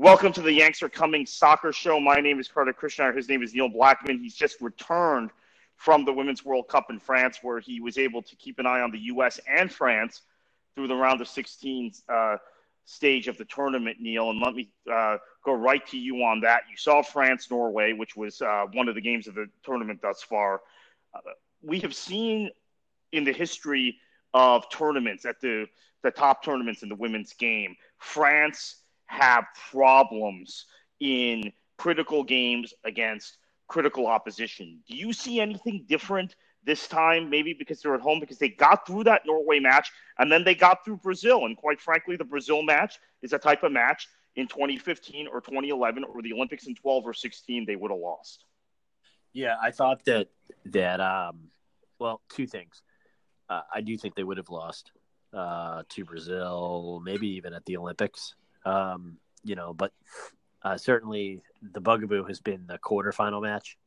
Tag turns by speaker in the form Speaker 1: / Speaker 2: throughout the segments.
Speaker 1: Welcome to the Yanks Are Coming Soccer Show. My name is Kartik Krishnaiyer. His name is Neil Blackmon. He's just returned from the Women's World Cup in France, where he was able to keep an eye on the U.S. and France through the round of 16 uh, stage of the tournament, Neil. And let me uh, go right to you on that. You saw France Norway, which was uh, one of the games of the tournament thus far. We have seen in the history of tournaments at the the top tournaments in the women's game, France have problems in critical games against critical opposition. Do you see anything different this time? Maybe because they're at home, because they got through that Norway match and then they got through Brazil. And quite frankly, the Brazil match is a type of match in 2015 or 2011 or the Olympics in 12 or 16 they would have lost.
Speaker 2: Yeah, I thought that that um, well, two things. Uh, I do think they would have lost uh, to Brazil, maybe even at the Olympics. Um, you know, but uh, certainly the bugaboo has been the quarterfinal match.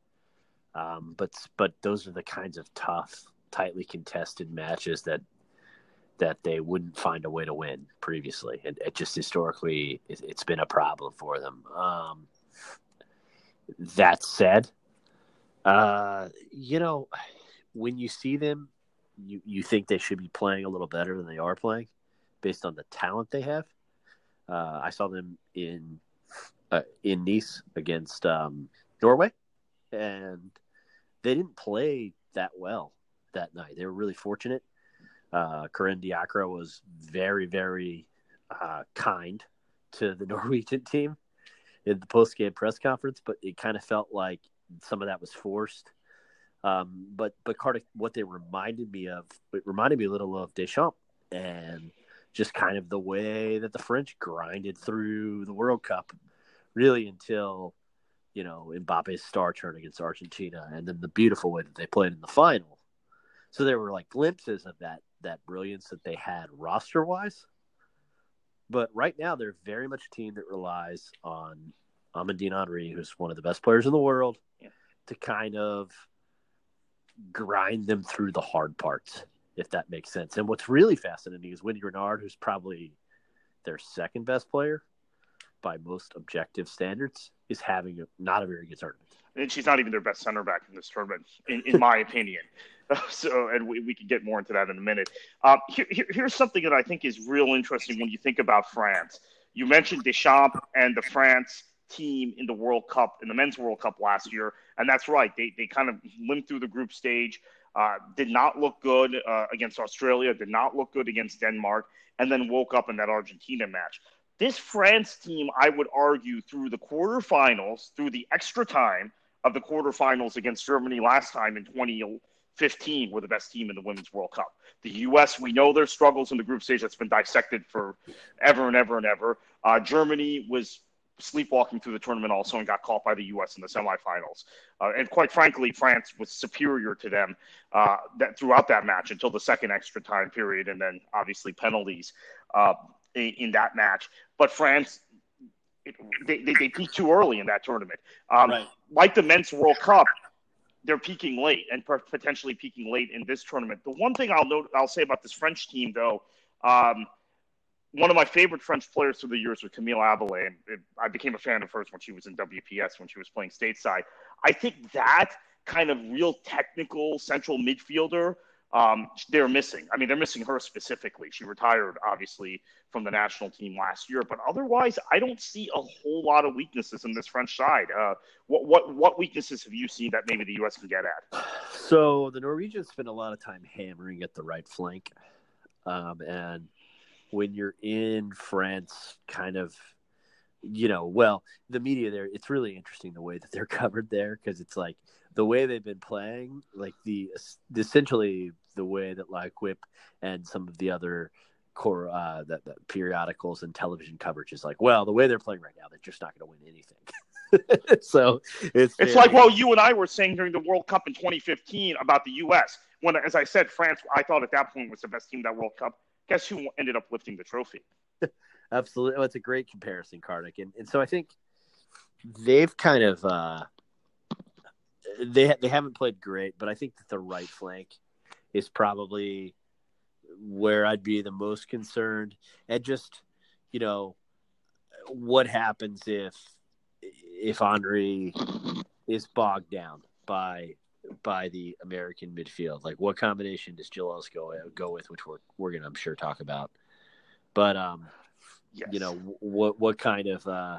Speaker 2: Um, but but those are the kinds of tough, tightly contested matches that that they wouldn't find a way to win previously, and it just historically it, has been a problem for them. Um, that said, uh, you know, when you see them, you you think they should be playing a little better than they are playing, based on the talent they have. Uh, I saw them in uh, in Nice against um, Norway, and they didn't play that well that night. They were really fortunate. Uh, Corinne Diacre was very, very uh, kind to the Norwegian team in the post game press conference, but it kind of felt like some of that was forced. Um, but but Kartik, what they reminded me of, it reminded me a little of Deschamps and just kind of the way that the French grinded through the World Cup, really until you know Mbappe's star turn against Argentina, and then the beautiful way that they played in the final. So there were like glimpses of that that brilliance that they had roster wise. But right now, they're very much a team that relies on Amandine Henry, who's one of the best players in the world, yeah. to kind of grind them through the hard parts if that makes sense. And what's really fascinating is Wendy Renard, who's probably their second best player by most objective standards, is having a, not a very good tournament.
Speaker 1: And she's not even their best center back in this tournament, in, in my opinion. So, and we, we can get more into that in a minute. Um, here, here, here's something that I think is real interesting when you think about France. You mentioned Deschamps and the France team in the World Cup, in the Men's World Cup last year. And that's right. They, they kind of limped through the group stage. Uh, did not look good uh, against Australia, did not look good against Denmark, and then woke up in that Argentina match. This France team, I would argue, through the quarterfinals, through the extra time of the quarterfinals against Germany last time in 2015, were the best team in the Women's World Cup. The U.S., we know their struggles in the group stage. That's been dissected for ever and ever and ever. Uh, Germany was sleepwalking through the tournament also and got caught by the U.S. in the semifinals. Uh, and quite frankly, France was superior to them uh, that throughout that match until the second extra time period, and then obviously penalties uh, in, in, that match. But France. It, they, they, they, peaked too early in that tournament. Um, right. Like the men's World Cup, they're peaking late and potentially peaking late in this tournament. The one thing I'll note, I'll say about this French team, though, um, one of my favorite French players through the years was Camille Abily, and it, I became a fan of hers when she was in WPS when she was playing stateside. I think that kind of real technical central midfielder um, they're missing. I mean, they're missing her specifically. She retired, obviously, from the national team last year, but otherwise, I don't see a whole lot of weaknesses in this French side. Uh, what what what weaknesses have you seen that maybe the U.S. can get at?
Speaker 2: So the Norwegians spend a lot of time hammering at the right flank, um, and when you're in France, kind of, you know, well, the media there, it's really interesting the way that they're covered there because it's like the way they've been playing, like the essentially the way that L'Equipe and some of the other core uh, that, periodicals and television coverage is like, well, the way they're playing right now, they're just not going to win anything. so it's
Speaker 1: it's like well, you and I were saying during the World Cup in 2015 about the U.S. When, as I said, France, I thought at that point was the best team that World Cup guess who ended up lifting the trophy?
Speaker 2: Absolutely. Well, it's a great comparison, Kartik. And, and so I think they've kind of uh, they they haven't played great, but I think that the right flank is probably where I'd be the most concerned. And just you know, what happens if if Henry is bogged down by by the American midfield? Like, what combination does Giles go go with, which we're we're gonna I'm sure talk about. But um, yes. you know, what what kind of uh,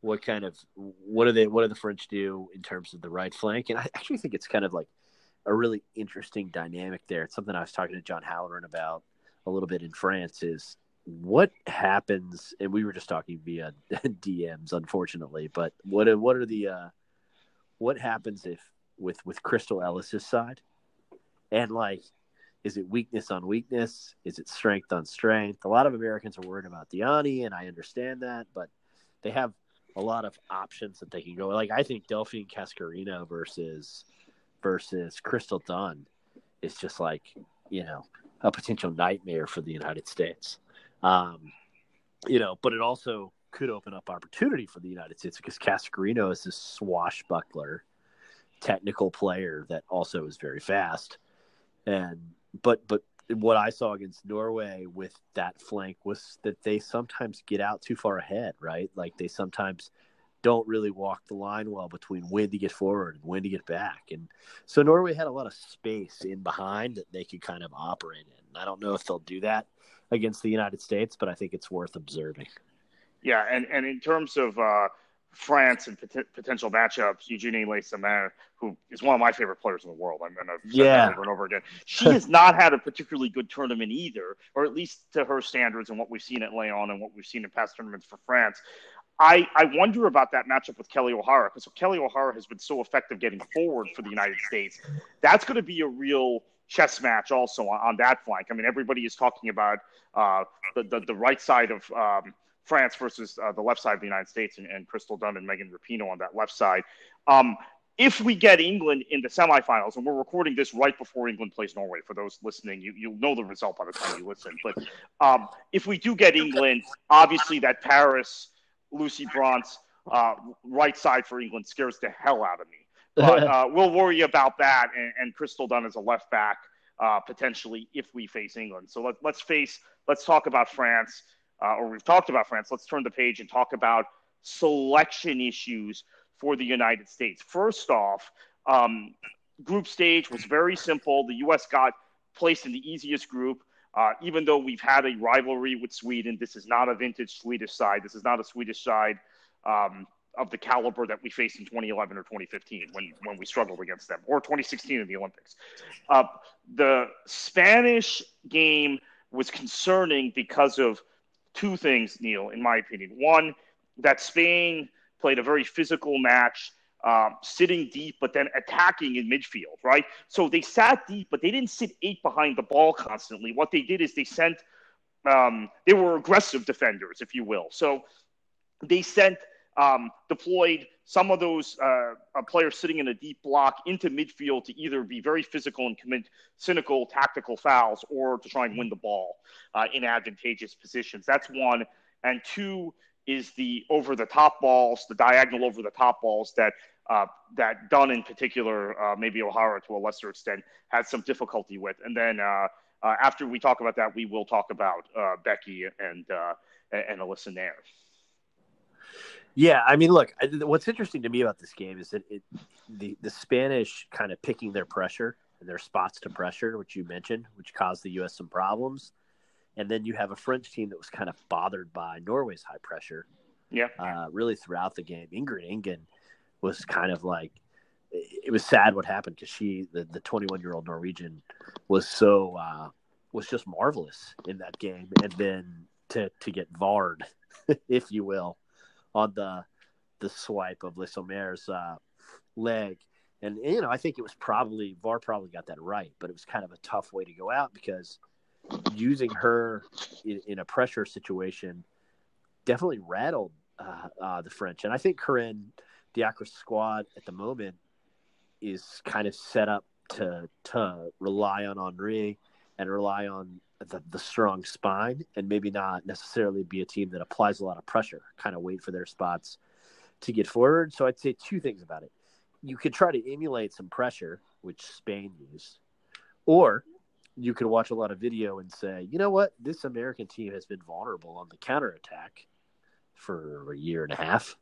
Speaker 2: what kind of what do they what do the French do in terms of the right flank? And I actually think it's kind of like a really interesting dynamic there. It's something I was talking to John Halloran about a little bit in France. Is what happens? And we were just talking via DMs, unfortunately. But what are, what are the uh, what happens if with with Crystal Ellis's side, and like, is it weakness on weakness? Is it strength on strength? A lot of Americans are worried about Diani, and I understand that, but they have a lot of options that they can go. Like I think Delphine Cascarino versus versus Crystal Dunn is just like you know a potential nightmare for the United States. Um, you know, but it also could open up opportunity for the United States because Cascarino is this swashbuckler, technical player that also is very fast. And but but what I saw against Norway with that flank was that they sometimes get out too far ahead, right? Like they sometimes don't really walk the line well between when to get forward and when to get back. And so Norway had a lot of space in behind that they could kind of operate in. I don't know if they'll do that against the United States, but I think it's worth observing.
Speaker 1: Yeah, and, and in terms of uh, France and pot- potential matchups, Eugenie Le Sommer, who is one of my favorite players in the world, I'm to say yeah. that over and over again. She has not had a particularly good tournament either, or at least to her standards and what we've seen at Lyon and what we've seen in past tournaments for France. I, I wonder about that matchup with Kelly O'Hara because Kelly O'Hara has been so effective getting forward for the United States. That's going to be a real chess match also on, on, that flank. I mean, everybody is talking about uh, the, the, the right side of um, France versus uh, the left side of the United States and, and Crystal Dunn and Megan Rapinoe on that left side. Um, if we get England in the semifinals, and we're recording this right before England plays Norway, for those listening, you, you'll know the result by the time you listen. But um, if we do get England, obviously that Parris, Lucy Bronze, uh, right side for England scares the hell out of me. But uh, we'll worry about that and, and, Crystal Dunn as a left back uh, potentially if we face England. So let, let's face, let's talk about France, uh, or we've talked about France. Let's turn the page and talk about selection issues for the United States. First off, um, group stage was very simple. The U.S. got placed in the easiest group. Uh, even though we've had a rivalry with Sweden, this is not a vintage Swedish side. This is not a Swedish side um, of the caliber that we faced in 2011 or 2015 when, when we struggled against them, or 2016 in the Olympics. Uh, the Spanish game was concerning because of two things, Neil, in my opinion. One, that Spain played a very physical match, um, sitting deep, but then attacking in midfield, right? So they sat deep, but they didn't sit eight behind the ball constantly. What they did is they sent, um, they were aggressive defenders, if you will. So they sent um, deployed some of those uh, uh, players sitting in a deep block into midfield to either be very physical and commit cynical tactical fouls or to try and win the ball uh, in advantageous positions. That's one. And two is the over the top balls, the diagonal over the top balls that uh, that Dunn in particular, uh, maybe O'Hara to a lesser extent, had some difficulty with. And then uh, after we talk about that, we will talk about Becky and and Alyssa Naeher.
Speaker 2: Yeah, I mean, look, what's interesting to me about this game is that it, the the Spanish kind of picking their pressure and their spots to pressure, which you mentioned, which caused the U.S. some problems, and then you have a French team that was kind of bothered by Norway's high pressure.
Speaker 1: Yeah,
Speaker 2: uh, really throughout the game, Ingrid Engen was kind of like it was sad what happened because she, the the 21 year old Norwegian, was so uh, was just marvelous in that game, and then to to get varred, if you will on the the swipe of Le Sommer's uh, leg. And you know, I think it was probably VAR probably got that right, but it was kind of a tough way to go out because using her in, in a pressure situation definitely rattled uh, uh, the French. And I think Corinne Diacre's squad at the moment is kind of set up to to rely on Henry and rely on the, the strong spine and maybe not necessarily be a team that applies a lot of pressure, kind of wait for their spots to get forward. So I'd say two things about it. You could try to emulate some pressure, which Spain used, or you could watch a lot of video and say, you know what, this American team has been vulnerable on the counterattack for a year and a half.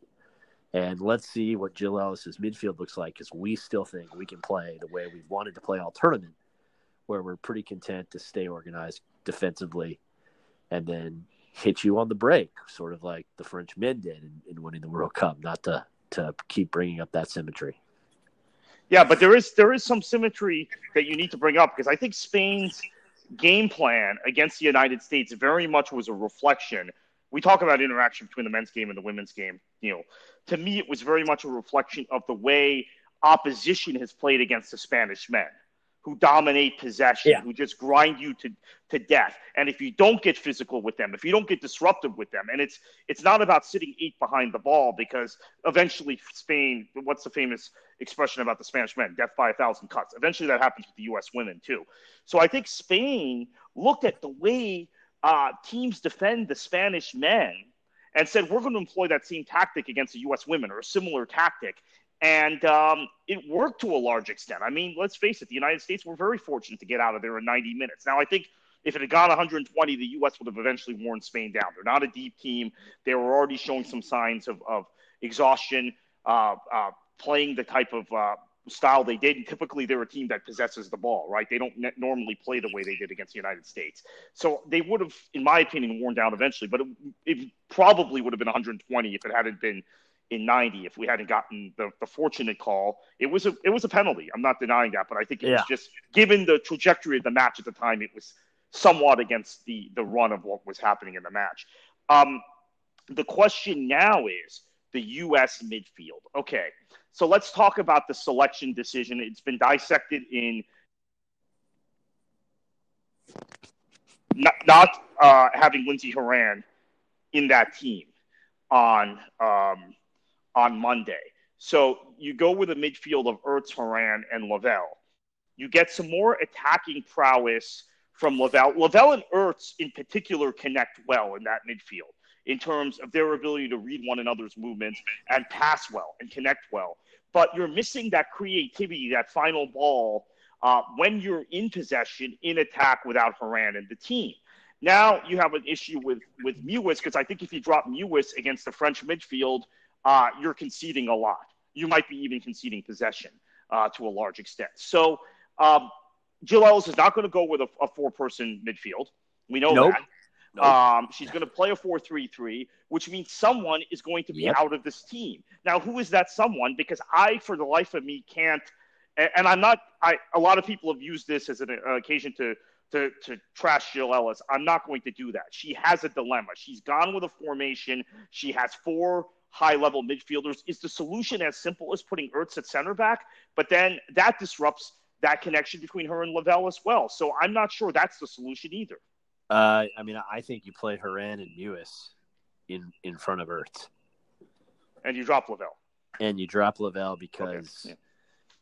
Speaker 2: And let's see what Jill Ellis's midfield looks like because we still think we can play the way we've wanted to play all tournament, where we're pretty content to stay organized defensively and then hit you on the break, sort of like the French men did in, in winning the World Cup, not to, to keep bringing up that symmetry.
Speaker 1: Yeah, but there is there is some symmetry that you need to bring up because I think Spain's game plan against the United States very much was a reflection. We talk about interaction between the men's game and the women's game. You know, to me, it was very much a reflection of the way opposition has played against the Spanish men who dominate possession, yeah. who just grind you to, to death. And if you don't get physical with them, if you don't get disruptive with them, and it's it's not about sitting eight behind the ball because eventually Spain, what's the famous expression about the Spanish men, death by a thousand cuts. Eventually that happens with the U.S. women too. So I think Spain looked at the way uh, teams defend the Spanish men and said, we're going to employ that same tactic against the U.S. women or a similar tactic. And um, it worked to a large extent. I mean, let's face it, the United States were very fortunate to get out of there in 90 minutes. Now, I think if it had gone 120, the U.S. would have eventually worn Spain down. They're not a deep team. They were already showing some signs of, of exhaustion, uh, uh, playing the type of uh, style they did. And typically, they're a team that possesses the ball, right? They don't normally play the way they did against the United States. So they would have, in my opinion, worn down eventually, but it, it probably would have been 120 if it hadn't been – in 90 if we hadn't gotten the, the fortunate call. It was a it was a penalty. I'm not denying that, but I think it yeah. was just given the trajectory of the match at the time, it was somewhat against the the run of what was happening in the match. Um, the question now is the U.S. midfield. Okay, so let's talk about the selection decision. It's been dissected in not, not uh, having Lindsey Horan in that team on um, on Monday. So you go with a midfield of Ertz, Horan, and Lavelle. You get some more attacking prowess from Lavelle. Lavelle and Ertz, in particular, connect well in that midfield in terms of their ability to read one another's movements and pass well and connect well. But you're missing that creativity, that final ball, uh, when you're in possession in attack without Horan and the team. Now you have an issue with with Mewis because I think if you drop Mewis against the French midfield, uh, you're conceding a lot. You might be even conceding possession uh, to a large extent. So um, Jill Ellis is not going to go with a, a four-person midfield. We know nope. that. Nope. Um, she's going to play a 4 3 3, which means someone is going to be yep. out of this team. Now, who is that someone? Because I, for the life of me, can't. And, and I'm not. I a lot of people have used this as an uh, occasion to to, to trash Jill Ellis. I'm not going to do that. She has a dilemma. She's gone with a formation. She has four high level midfielders. Is the solution as simple as putting Ertz at center back? But then that disrupts that connection between her and Lavelle as well. So I'm not sure that's the solution either.
Speaker 2: Uh, I mean, I think you play Horan and Mewis in in front of Ertz,
Speaker 1: and you drop Lavelle,
Speaker 2: and you drop Lavelle because okay. yeah.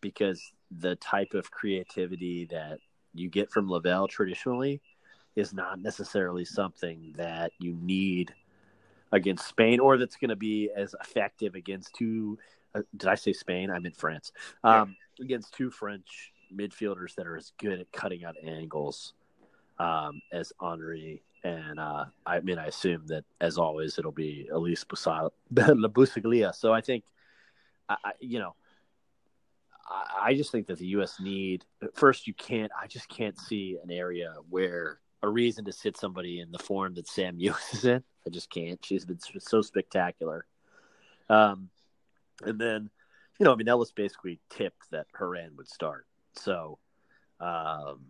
Speaker 2: because the type of creativity that you get from Lavelle traditionally is not necessarily something that you need against Spain, or that's going to be as effective against two. Uh, did I say Spain? I meant France. Um, yeah. Against two French midfielders that are as good at cutting out angles um, as Henry. And uh, I mean, I assume that as always, it'll be Elise Bussaglia. So I think, I, you know, I, I just think that the U.S. need first. You can't. I just can't see an area where a reason to sit somebody in the form that Sam Mewis is in. I just can't. She's been so spectacular. Um, and then, you know, I mean, Ellis basically tipped that Horan would start. So, um,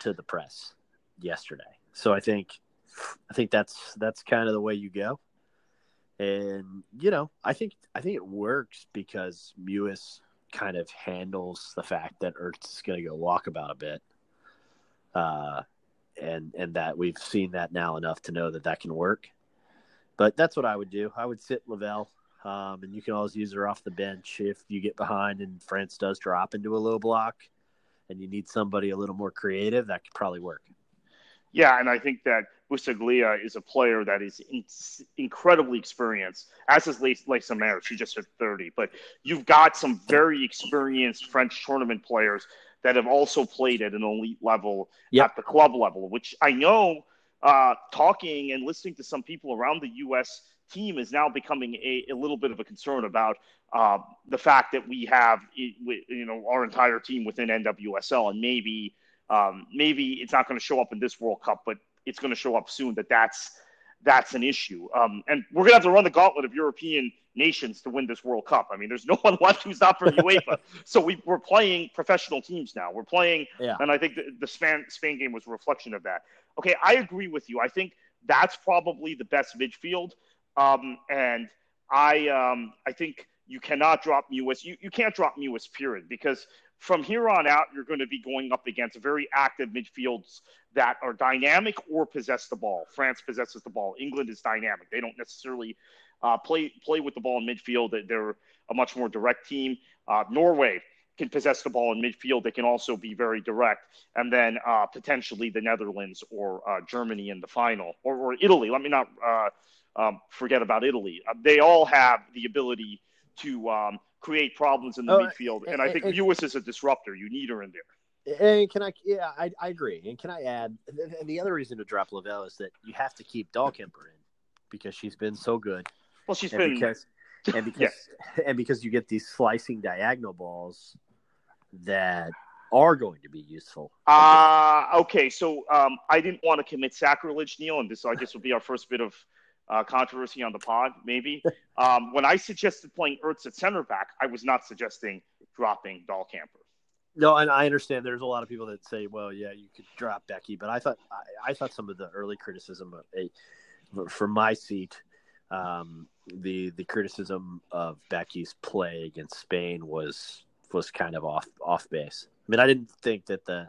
Speaker 2: to the press yesterday. So I think, I think that's that's kind of the way you go. And you know, I think I think it works because Mewis kind of handles the fact that Ertz is going to go walkabout a bit. Uh, and and that we've seen that now enough to know that that can work. But that's what I would do. I would sit Lavelle, um, and you can always use her off the bench if you get behind and France does drop into a low block, and you need somebody a little more creative. That could probably work.
Speaker 1: Yeah, and I think that Bussaglia is a player that is in- incredibly experienced, as is Le Sommer. She just hit 30. But you've got some very experienced French tournament players that have also played at an elite level yep. at the club level, which I know uh, talking and listening to some people around the U.S. team is now becoming a, a little bit of a concern about uh, the fact that we have you know our entire team within NWSL, and maybe um, maybe it's not going to show up in this World Cup, but it's going to show up soon. That that's that's an issue. Um, and we're going to have to run the gauntlet of European nations to win this World Cup. I mean, there's no one left who's not from UEFA. so we, are playing professional teams now. We're playing, yeah. and I think the, the Spain, Spain game was a reflection of that. Okay, I agree with you. I think that's probably the best midfield. Um, and I, um, I think you cannot drop Mewis. You, you can't drop Mewis, period, because from here on out, you're going to be going up against very active midfields that are dynamic or possess the ball. France possesses the ball. England is dynamic. They don't necessarily uh, play play with the ball in midfield. They're a much more direct team. Uh, Norway can possess the ball in midfield. They can also be very direct. And then uh, potentially the Netherlands or uh, Germany in the final, or, or, Italy. Let me not uh, um, forget about Italy. Uh, they all have the ability to um, create problems in the oh, midfield. And, and I think and, Mewis is a disruptor. You need her in there.
Speaker 2: And can I? Yeah, I, I agree. And can I add? And the other reason to drop Lavelle is that you have to keep Dahlkemper in because she's been so good.
Speaker 1: Well, she's and been
Speaker 2: because, and because yeah. and because you get these slicing diagonal balls that are going to be useful.
Speaker 1: Uh okay. So um, I didn't want to commit sacrilege, Neil, and this I guess will be our first bit of uh, controversy on the pod, maybe. Um, when I suggested playing Ertz at center back, I was not suggesting dropping Dahlkemper.
Speaker 2: No, and I understand there's a lot of people that say, well, yeah, you could drop Becky, but I thought I, I thought some of the early criticism of a, from my seat, um, the the criticism of Becky's play against Spain was was kind of off off base. I mean, I didn't think that the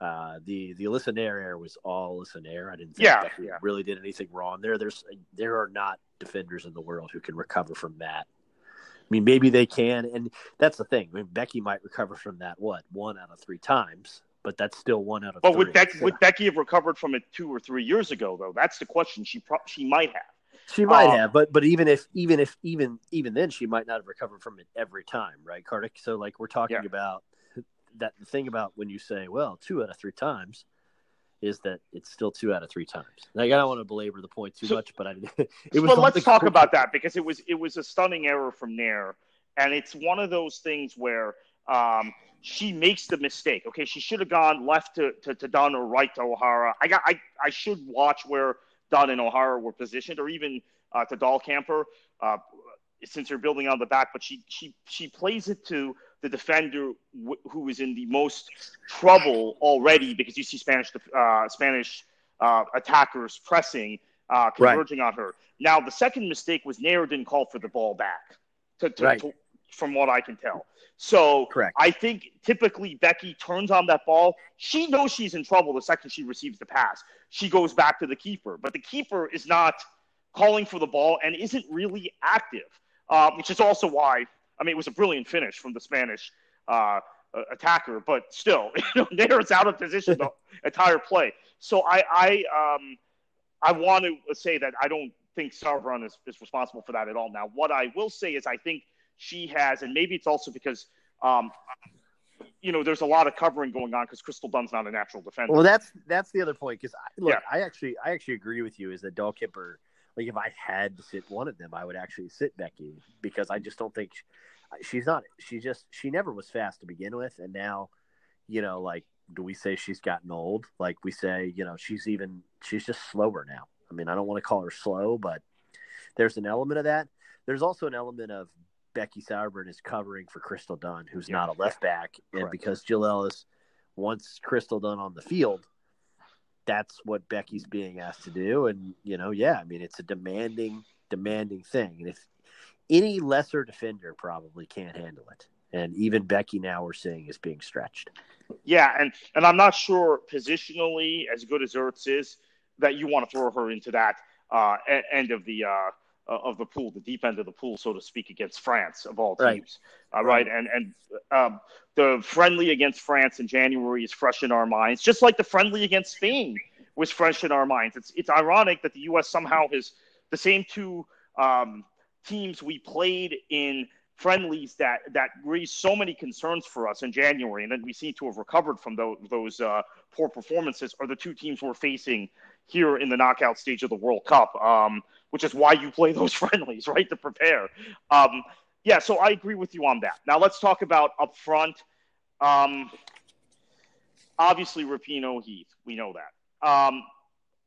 Speaker 2: uh, the the Alyssa Naeher error was all Alyssa Naeher. I didn't think
Speaker 1: yeah,
Speaker 2: yeah. really did anything wrong there. There's there are not defenders in the world who can recover from that. I mean, maybe they can, and that's the thing. I mean, Becky might recover from that what one out of three times, but that's still one out of.
Speaker 1: But would Becky, would Becky have recovered from it two or three years ago? Though that's the question. She pro- she might have.
Speaker 2: She might um, have, but but even if even if even even then she might not have recovered from it every time, right, Kartik? So like we're talking yeah. about that the thing about when you say, well, two out of three times, is that it's still two out of three times. Like, I don't want to belabor the point too so, much, but I
Speaker 1: it was. Well, let's talk about that because it was it was a stunning error from there, and it's one of those things where um, she makes the mistake. Okay, she should have gone left to, to, to Dunn or right to O'Hara. I got I, I should watch where Dunn and O'Hara were positioned, or even uh, to Dahlkemper, uh, since you're building on the back. But she she she plays it to the defender w- who is in the most trouble already because you see Spanish uh, Spanish uh, attackers pressing, uh, converging right. on her. Now the second mistake was Naeher didn't call for the ball back, to, to, right. to, from what I can tell. So
Speaker 2: Correct.
Speaker 1: I think typically Becky turns on that ball. She knows she's in trouble the second she receives the pass. She goes back to the keeper, but the keeper is not calling for the ball and isn't really active, uh, which is also why I mean, it was a brilliant finish from the Spanish uh, attacker, but still, you know, out of position the entire play. So I, I, um, I want to say that I don't think Sauerbrunn is, is responsible for that at all. Now, what I will say is I think she has, and maybe it's also because, um, you know, there's a lot of covering going on because Crystal Dunn's not a natural defender.
Speaker 2: Well, that's that's the other point because I look, yeah. I actually I actually agree with you. Is that Dahlkemper like if I had to sit one of them, I would actually sit Becky because I just don't think she's not. She just she never was fast to begin with, and now, you know, like do we say she's gotten old? Like we say, you know, she's even she's just slower now. I mean, I don't want to call her slow, but there's an element of that. There's also an element of Becky Sauerbrunn is covering for Crystal Dunn, who's yeah. not a left back, and because Jill Ellis wants Crystal Dunn on the field, that's what Becky's being asked to do. And you know, yeah, I mean, it's a demanding, demanding thing. And if any lesser defender probably can't handle it. And even Becky now we're seeing is being stretched.
Speaker 1: Yeah, and and I'm not sure positionally as good as Ertz is that you want to throw her into that uh, end of the uh, of the pool, the deep end of the pool, so to speak, against France of all teams. Right. Uh, right. And and um, the friendly against France in January is fresh in our minds, just like the friendly against Spain was fresh in our minds. It's it's ironic that the U.S. somehow has the same two um, teams we played in friendlies that that raised so many concerns for us in January, and then we seem to have recovered from those, those uh, poor performances. Are the two teams we're facing here in the knockout stage of the World Cup? Um, which is why you play those friendlies, right, to prepare. Um, yeah, so I agree with you on that. Now let's talk about up front. Um, obviously, Rapinoe Heath, we know that. Um,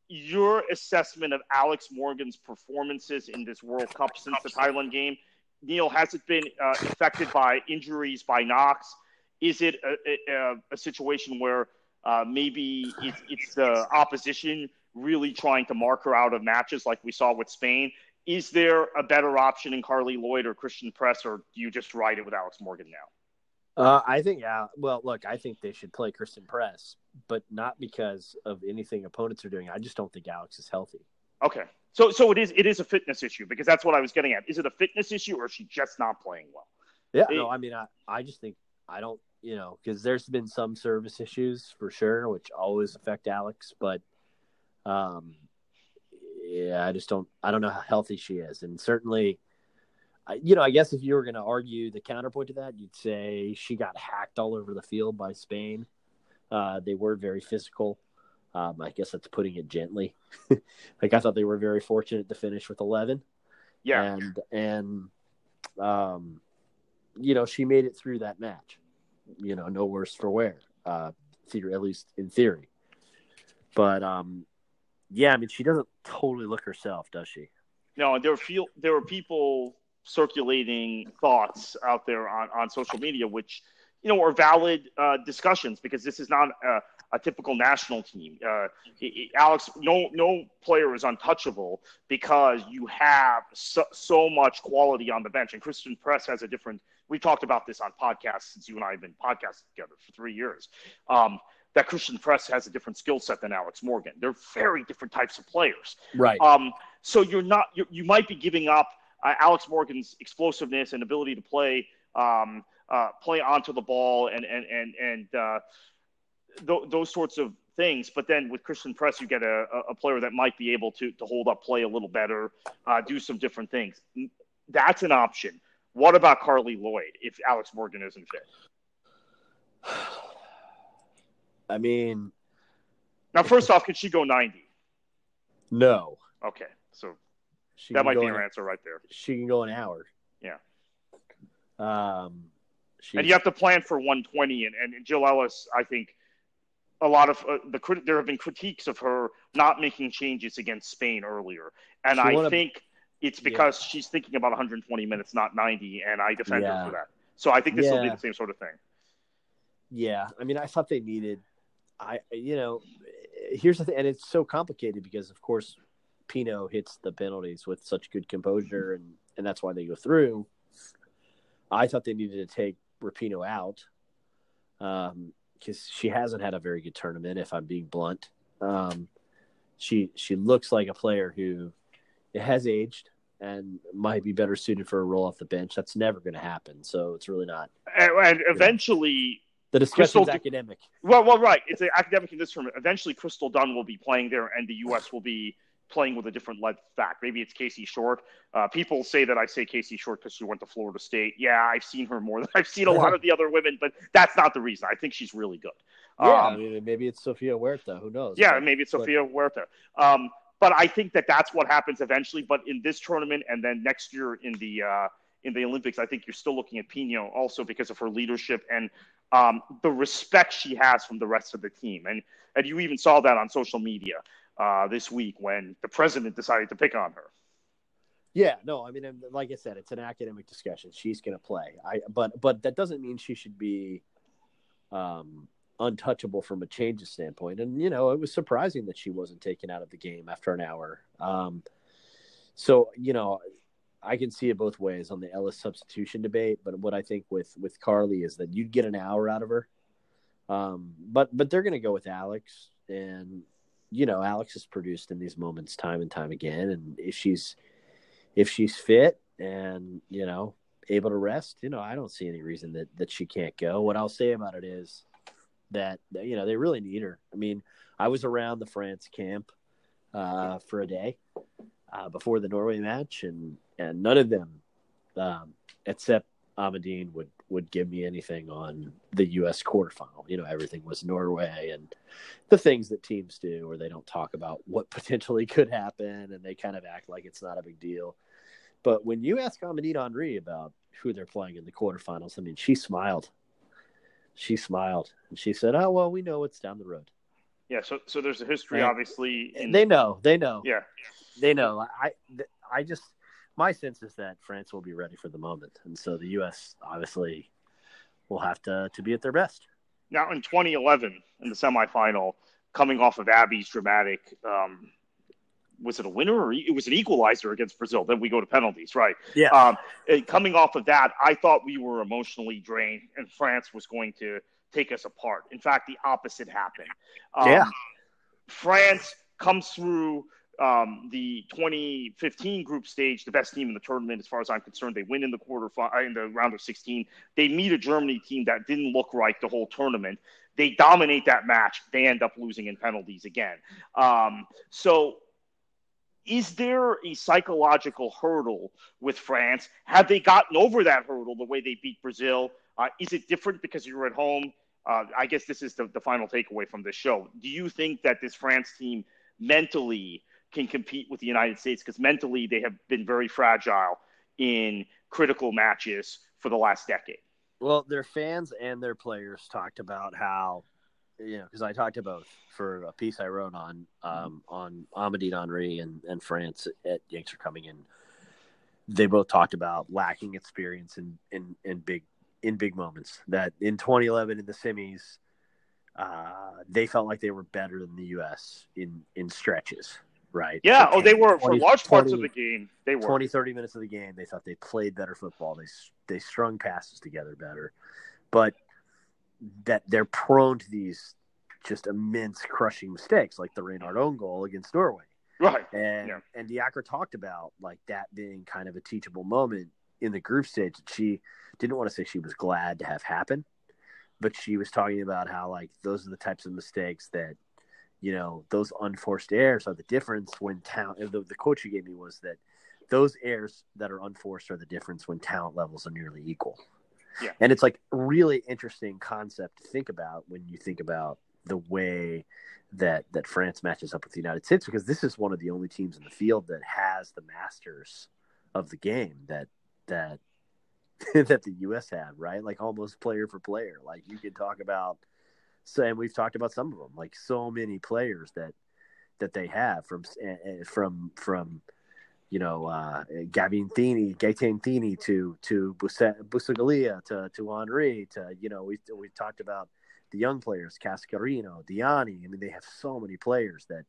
Speaker 1: your assessment of Alex Morgan's performances in this World Cup since the Thailand game, Neil, has it been uh, affected by injuries by Knox? Is it a, a, a situation where uh, maybe it's the opposition really trying to mark her out of matches like we saw with Spain? Is there a better option in Carli Lloyd or Christen Press, or do you just ride it with Alex Morgan now?
Speaker 2: Uh, I think, yeah. Well, look, I think they should play Christen Press, but not because of anything opponents are doing. I just don't think Alex is healthy.
Speaker 1: Okay, so so it is it is a fitness issue because that's what I was getting at. Is it a fitness issue or is she just not playing well?
Speaker 2: Yeah, it, no, I mean, I I just think I don't, you know, because there's been some service issues for sure, which always affect Alex, but um, yeah, I just don't I don't know how healthy she is, and certainly I you know, I guess if you were going to argue the counterpoint to that, you'd say she got hacked all over the field by Spain. Uh, they were very physical. Um, I guess that's putting it gently. like I thought they were very fortunate to finish with eleven.
Speaker 1: Yeah,
Speaker 2: and and um, you know, she made it through that match. You know, no worse for wear. Uh, theory, at least in theory. But um, yeah, I mean, she doesn't totally look herself, does she?
Speaker 1: No, there were feel there were people circulating thoughts out there on, on social media, which you know are valid uh, discussions because this is not a, a typical national team. Uh, Alex, no no player is untouchable because you have so, so, much quality on the bench, and Christen Press has a different. We talked about this on podcasts since you and I have been podcasting together for three years. Um, that Christen Press has a different skill set than Alex Morgan. They're very different types of players.
Speaker 2: Right.
Speaker 1: Um, so you're not you you might be giving up uh, Alex Morgan's explosiveness and ability to play um, uh, play onto the ball and and and and uh, th- those sorts of things. But then with Christen Press, you get a, a player that might be able to to hold up play a little better, uh, do some different things. That's an option. What about Carli Lloyd if Alex Morgan isn't fit?
Speaker 2: I mean,
Speaker 1: now first off, can she go ninety?
Speaker 2: No.
Speaker 1: Okay, so she that might be your answer right there.
Speaker 2: She can go an hour.
Speaker 1: Yeah.
Speaker 2: Um,
Speaker 1: and you have to plan for 120. And, and Jill Ellis, I think, a lot of uh, the there have been critiques of her not making changes against Spain earlier, and I wanna, think it's because yeah. she's thinking about 120 minutes, not 90, and I defend yeah. her for that. So I think this yeah. will be the same sort of thing.
Speaker 2: Yeah, I mean, I thought they needed. I you know, here's the thing, and it's so complicated because of course Pinoe hits the penalties with such good composure, and and that's why they go through. I thought they needed to take Rapinoe out because um, she hasn't had a very good tournament. If I'm being blunt, um, she she looks like a player who has aged and might be better suited for a role off the bench. That's never going to happen. So it's really not.
Speaker 1: And, and eventually,
Speaker 2: the discussion is academic.
Speaker 1: Well, well, right. It's an academic in this tournament. Eventually, Crystal Dunn will be playing there, and the U.S. will be playing with a different lead back. Maybe it's Casey Short. Uh, people say that I say Casey Short because she went to Florida State. Yeah, I've seen her more than I've seen a lot of the other women, but that's not the reason. I think she's really good.
Speaker 2: Yeah, um, maybe it's Sofia Huerta. Who knows?
Speaker 1: Yeah, maybe it's Sofia but... Huerta. Um, but I think that that's what happens eventually. But in this tournament and then next year in the uh, in the Olympics, I think you're still looking at Pinoe also because of her leadership and um, the respect she has from the rest of the team. And and you even saw that on social media uh, this week when the president decided to pick on her.
Speaker 2: Yeah, no, I mean, like I said, it's an academic discussion. She's going to play. I, but, but that doesn't mean she should be um, untouchable from a changes standpoint. And you know, it was surprising that she wasn't taken out of the game after an hour. Um, so you know, I can see it both ways on the Ellis substitution debate. But what I think with with Carli is that you'd get an hour out of her. Um, but but they're going to go with Alex, and you know, Alex has produced in these moments time and time again. And if she's if she's fit and you know able to rest, you know, I don't see any reason that that she can't go. What I'll say about it is that you know they really need her. I mean, I was around the France camp uh, for a day uh, before the Norway match, and and none of them, um, except Amandine, would would give me anything on the U.S. quarterfinal. You know, everything was Norway and the things that teams do, where they don't talk about what potentially could happen and they kind of act like it's not a big deal. But when you ask Amandine Henry about who they're playing in the quarterfinals, I mean, she smiled. She smiled and she said, "Oh well, we know it's down the road."
Speaker 1: Yeah, so so there's a history, obviously.
Speaker 2: In... They know, they know.
Speaker 1: Yeah,
Speaker 2: they know. I I just my sense is that France will be ready for the moment, and so the U.S. obviously will have to to be at their best.
Speaker 1: Now, in 2011, in the semifinal, coming off of Abby's dramatic, um, was it a winner or it was an equalizer against Brazil? Then we go to penalties, right?
Speaker 2: Yeah.
Speaker 1: Um, coming off of that, I thought we were emotionally drained, and France was going to take us apart. In fact, the opposite happened.
Speaker 2: Um, yeah.
Speaker 1: France comes through um, the 2015 group stage, the best team in the tournament, as far as I'm concerned. They win in the quarter in the round of 16. They meet a Germany team that didn't look right the whole tournament. They dominate that match. They end up losing in penalties again. Um, so, is there a psychological hurdle with France? Have they gotten over that hurdle the way they beat Brazil? Uh, is it different because you're at home? Uh, I guess this is the, the final takeaway from this show. Do you think that this France team mentally can compete with the United States because mentally they have been very fragile in critical matches for the last decade.
Speaker 2: Well, their fans and their players talked about how, you know, because I talked to both for a piece I wrote on um, on Amandine Henry and, and France at Yanks are coming in. They both talked about lacking experience in, in, in big in big moments. That in 2011 in the semis, uh, they felt like they were better than the U.S. in in stretches right?
Speaker 1: Yeah. oh, they were 20, for large 20, parts of the game. They were
Speaker 2: 20, 30 minutes of the game. They thought they played better football. They they strung passes together better, but that they're prone to these just immense crushing mistakes, like the Renard own goal against Norway.
Speaker 1: Right.
Speaker 2: And
Speaker 1: yeah.
Speaker 2: and Diacre talked about like that being kind of a teachable moment in the group stage. She didn't want to say she was glad to have happen, but she was talking about how like those are the types of mistakes that you know those unforced errors are the difference when talent the, the quote you gave me was that those errors that are unforced are the difference when talent levels are nearly equal
Speaker 1: yeah.
Speaker 2: and it's like a really interesting concept to think about when you think about the way that that France matches up with the United States because this is one of the only teams in the field that has the masters of the game that that that the US had, right? Like almost player for player. Like you could talk about so, and we've talked about some of them, like so many players that that they have from from from you know uh, Gavin Thiney, Gaëtane Thiney to to Bussaglia to to Henry to you know we we talked about the young players Cascarino, Diani. I mean they have so many players that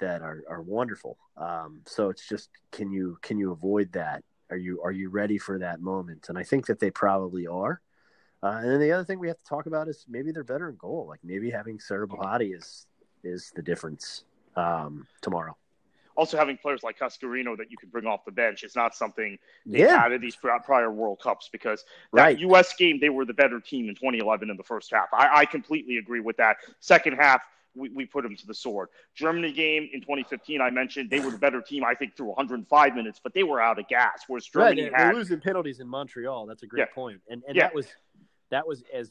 Speaker 2: that are are wonderful. Um, so it's just can you can you avoid that? Are you are you ready for that moment? And I think that they probably are. Uh, and then the other thing we have to talk about is maybe they're better in goal. Like maybe having Sarah Bouhaddi is is the difference um, tomorrow.
Speaker 1: Also, having players like Cascarino that you can bring off the bench is not something they yeah. had in these prior World Cups because that
Speaker 2: right.
Speaker 1: U.S. game they were the better team in 2011 in the first half. I, I completely agree with that. Second half, we, we put them to the sword. Germany game in 2015, I mentioned they were the better team, I think, through 105 minutes, but they were out of gas. Whereas Germany
Speaker 2: right,
Speaker 1: had
Speaker 2: losing penalties in Montreal. That's a great
Speaker 1: yeah.
Speaker 2: point. And and
Speaker 1: yeah.
Speaker 2: that was that was as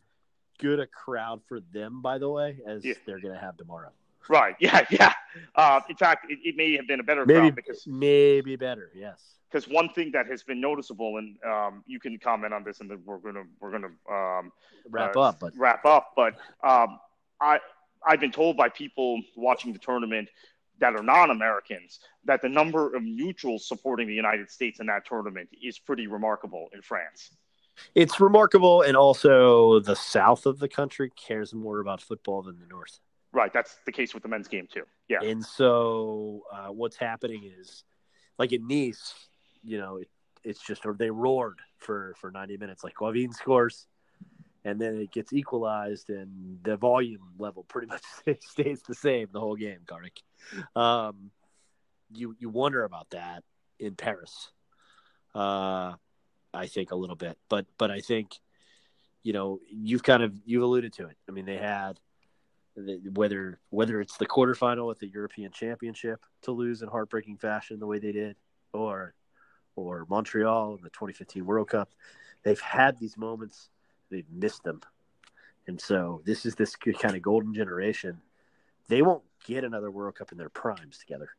Speaker 2: good a crowd for them, by the way, as
Speaker 1: yeah.
Speaker 2: they're going to have tomorrow.
Speaker 1: Right. Yeah. Yeah. Uh, in fact, it, it, may have been a better
Speaker 2: maybe
Speaker 1: because
Speaker 2: maybe better. Yes.
Speaker 1: Because one thing that has been noticeable, and um, you can comment on this, and then we're gonna we're gonna um,
Speaker 2: wrap
Speaker 1: uh,
Speaker 2: up. But
Speaker 1: wrap up. But um, I I've been told by people watching the tournament that are non-Americans that the number of neutrals supporting the United States in that tournament is pretty remarkable in France.
Speaker 2: It's remarkable, and also the south of the country cares more about football than the north.
Speaker 1: Right, that's the case with the men's game too. Yeah,
Speaker 2: and so uh, what's happening is, like in Nice, you know, it, it's just or they roared for for ninety minutes. Like Gauvin scores, and then it gets equalized, and the volume level pretty much stays the same the whole game. Kartik, um, you you wonder about that in Paris. Uh, I think a little bit, but but I think you know you've kind of you've alluded to it. I mean, they had whether whether it's the quarterfinal at the European Championship to lose in heartbreaking fashion the way they did, or or Montreal in the 2015 World Cup. They've had these moments, they've missed them. And so this is this kind of golden generation. They won't get another World Cup in their primes together.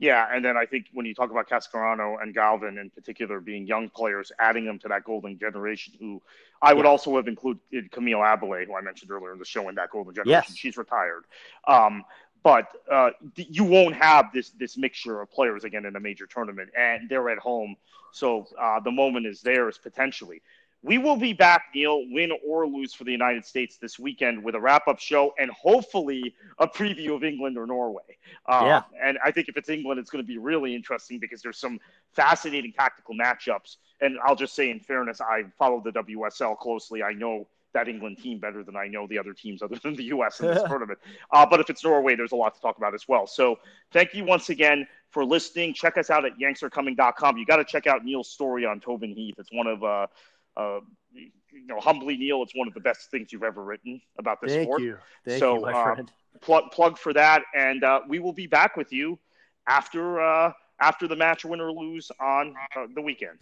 Speaker 1: Yeah, and then I think when you talk about Cascarino and Gauvin in particular being young players, adding them to that golden generation, who I would yeah. also have included Camille Abily, who I mentioned earlier in the show, in that golden generation. Yes. She's retired. Um, but uh, you won't have this this mixture of players again in a major tournament, and they're at home, so uh, the moment is theirs potentially. We will be back, Neil, win or lose for the United States this weekend with a wrap up show and hopefully a preview of England or Norway.
Speaker 2: Uh, yeah.
Speaker 1: And I think if it's England, it's going to be really interesting because there's some fascinating tactical matchups. And I'll just say, in fairness, I follow the WSL closely. I know that England team better than I know the other teams other than the U.S. in this tournament. Uh, but if it's Norway, there's a lot to talk about as well. So thank you once again for listening. Check us out at yanksarecoming.com. You got to check out Neil's story on Tobin Heath. It's one of uh, uh, you know, humbly, Neil, it's one of the best things you've ever written about this
Speaker 2: Thank
Speaker 1: sport.
Speaker 2: You. Thank
Speaker 1: so,
Speaker 2: you, my uh, friend.
Speaker 1: plug plug for that, and uh, we will be back with you after uh, after the match, win or lose on uh, the weekend.